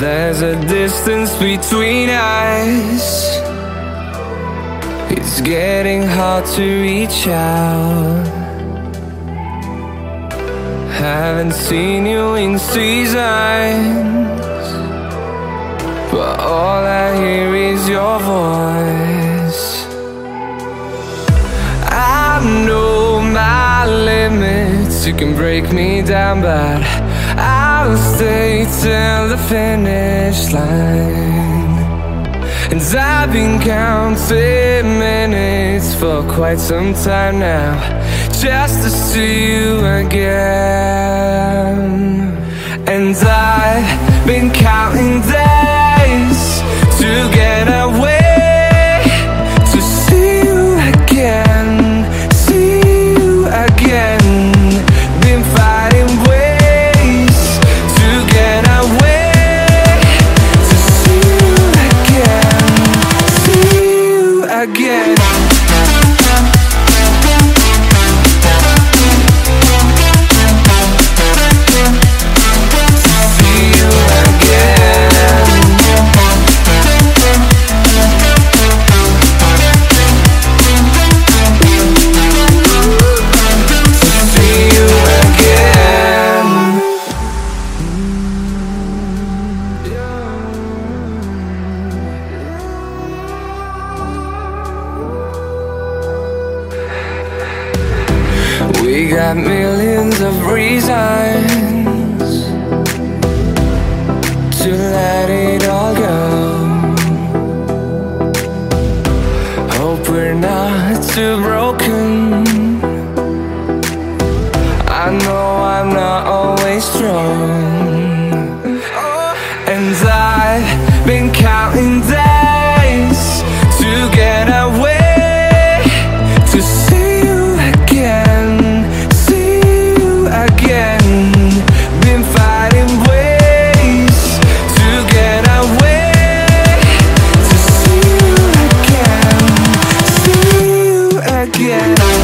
There's a distance between us. It's getting hard to reach out. Haven't seen you in seasons, you can break me down, but I'll stay till the finish line. And I've been counting minutes for quite some time now, just to see you again. And I've been counting days again. We got millions of reasons to let it all go. Hope we're not too broken. I know I'm not always strong. yeah.